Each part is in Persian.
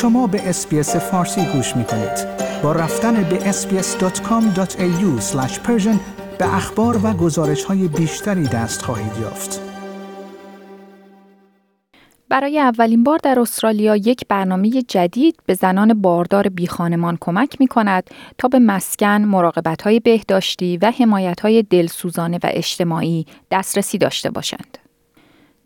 شما به اسپیس فارسی گوش می کنید. با رفتن به sbs.com.au به اخبار و گزارش های بیشتری دست خواهید یافت. برای اولین بار در استرالیا یک برنامه جدید به زنان باردار بیخانمان کمک می کند تا به مسکن، مراقبت های بهداشتی و حمایت های دلسوزانه و اجتماعی دسترسی داشته باشند.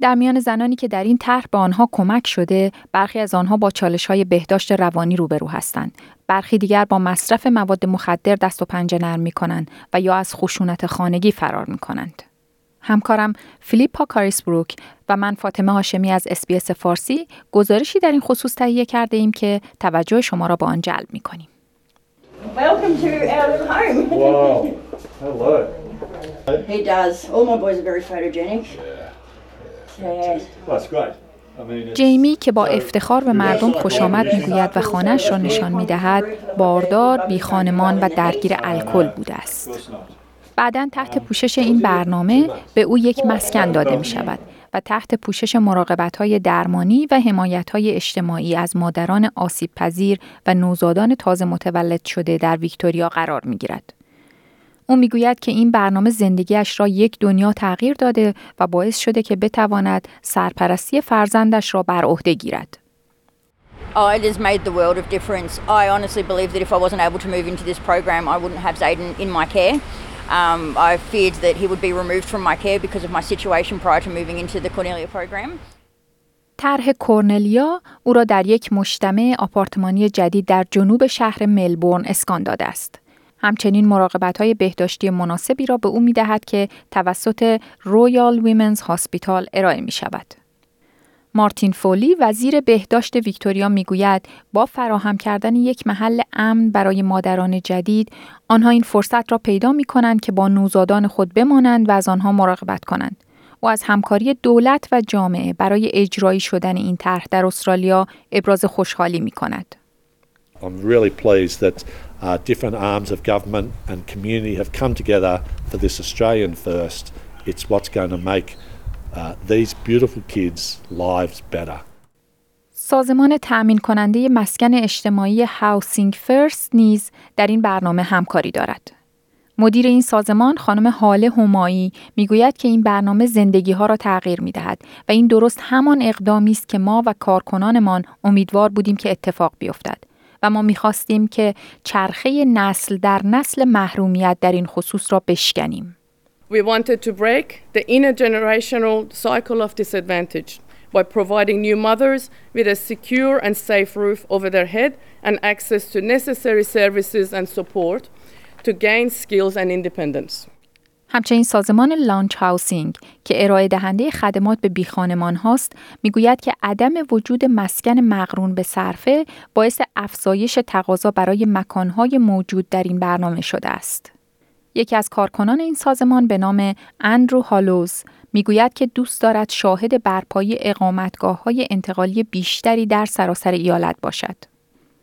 در میان زنانی که در این طرح به آنها کمک شده، برخی از آنها با چالش های بهداشت روانی روبرو هستند. برخی دیگر با مصرف مواد مخدر دست و پنجه نرم می کنند و یا از خشونت خانگی فرار می کنند. همکارم فیلیپا بروک و من فاطمه هاشمی از SBS فارسی گزارشی در این خصوص تهیه کرده ایم که توجه شما را به آن جلب می کنیم. Welcome to our home. Wow. Hello. He does. All my boys are very photogenic. جیمی که با افتخار به مردم خوش آمد می‌گوید و خانهش را نشان می‌دهد باردار، بی خانمان و درگیر الکل بوده است. بعدا تحت پوشش این برنامه به او یک مسکن داده می شود و تحت پوشش مراقبت های درمانی و حمایت های اجتماعی از مادران آسیب پذیر و نوزادان تازه متولد شده در ویکتوریا قرار می گیرد. او می‌گوید که این برنامه زندگیش را یک دنیا تغییر داده و باعث شده که بتواند سرپرستی فرزندش را بر عهده گیرد. Oh, it has made the world of difference. I honestly believe that if I wasn't able to move into this program, I wouldn't have Zayden in my care. Um, I feared that he would be removed from my care because of my situation prior to moving into the Cornelia program. طرح کورنلیا او را در یک مجتمع آپارتمانی جدید در جنوب شهر ملبورن اسکان داده است. همچنین مراقبت های بهداشتی مناسبی را به او می دهد که توسط Royal Women's Hospital ارائه می شود. مارتین فولی وزیر بهداشت ویکتوریا می‌گوید با فراهم کردن یک محل امن برای مادران جدید آنها این فرصت را پیدا می کنند که با نوزادان خود بمانند و از آنها مراقبت کنند و از همکاری دولت و جامعه برای اجرایی شدن این طرح در استرالیا ابراز خوشحالی می کند. I'm really pleased that uh, different arms of government and community have come together for this Australian first. It's what's going to make uh, these beautiful kids' lives better. سازمان تأمین کننده مسکن اجتماعی هاوسینگ فرست نیز در این برنامه همکاری دارد. مدیر این سازمان خانم حاله همایی می‌گوید که این برنامه زندگی ها را تغییر می دهد و این درست همان اقدامی است که ما و کارکنانمان امیدوار بودیم که اتفاق بیفتد. و ما می‌خواستیم که چرخه نسل در نسل محرومیت در این خصوص را بشکنیم. We wanted to break the intergenerational cycle of disadvantage by providing new mothers with a secure and safe roof over their head and access to necessary services and support to gain skills and independence. همچنین سازمان لانچ هاوسینگ که ارائه دهنده خدمات به بیخانمان هاست می‌گوید که عدم وجود مسکن مقرون به صرفه باعث افزایش تقاضا برای مکانهای موجود در این برنامه شده است. یکی از کارکنان این سازمان به نام اندرو هالوز می‌گوید که دوست دارد شاهد برپایی اقامتگاه های انتقالی بیشتری در سراسر ایالت باشد.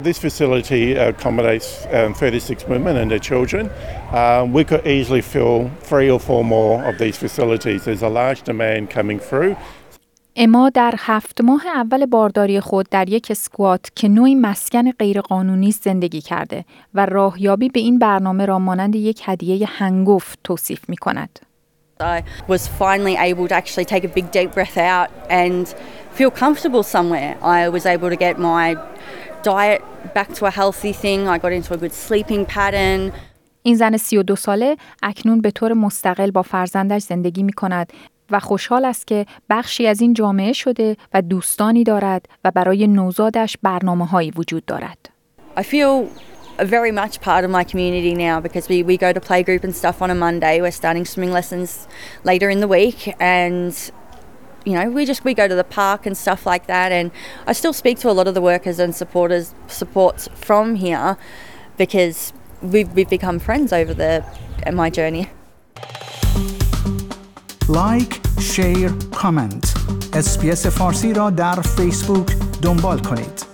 This facility accommodates um, 36 women and their children. Um, we could easily fill three or four more of these facilities. There's a large demand coming through. اما در هفت ماه اول بارداری خود در یک اسکوات که نوعی مسکن غیرقانونی زندگی کرده و راهیابی به این برنامه را مانند یک هدیه هنگفت توصیف می کند. I was finally able to actually take a big deep breath out and feel comfortable somewhere. I was able to get my diet back to a healthy thing. I got into a good sleeping pattern. این زن 32 ساله اکنون به طور مستقل با فرزندش زندگی می کند و خوشحال است که بخشی از این جامعه شده و دوستانی دارد و برای نوزادش برنامه هایی وجود دارد. I feel very much part of my community now because we, we go to playgroup and stuff on a Monday. We're starting swimming lessons later in the week and you know, we just we go to the park and stuff like that, and I still speak to a lot of the workers and supporters supports from here because we've we've become friends over the my journey. لایک، شیر، کامنت. اسپیس فارسی را در فیسبوک دنبال کنید.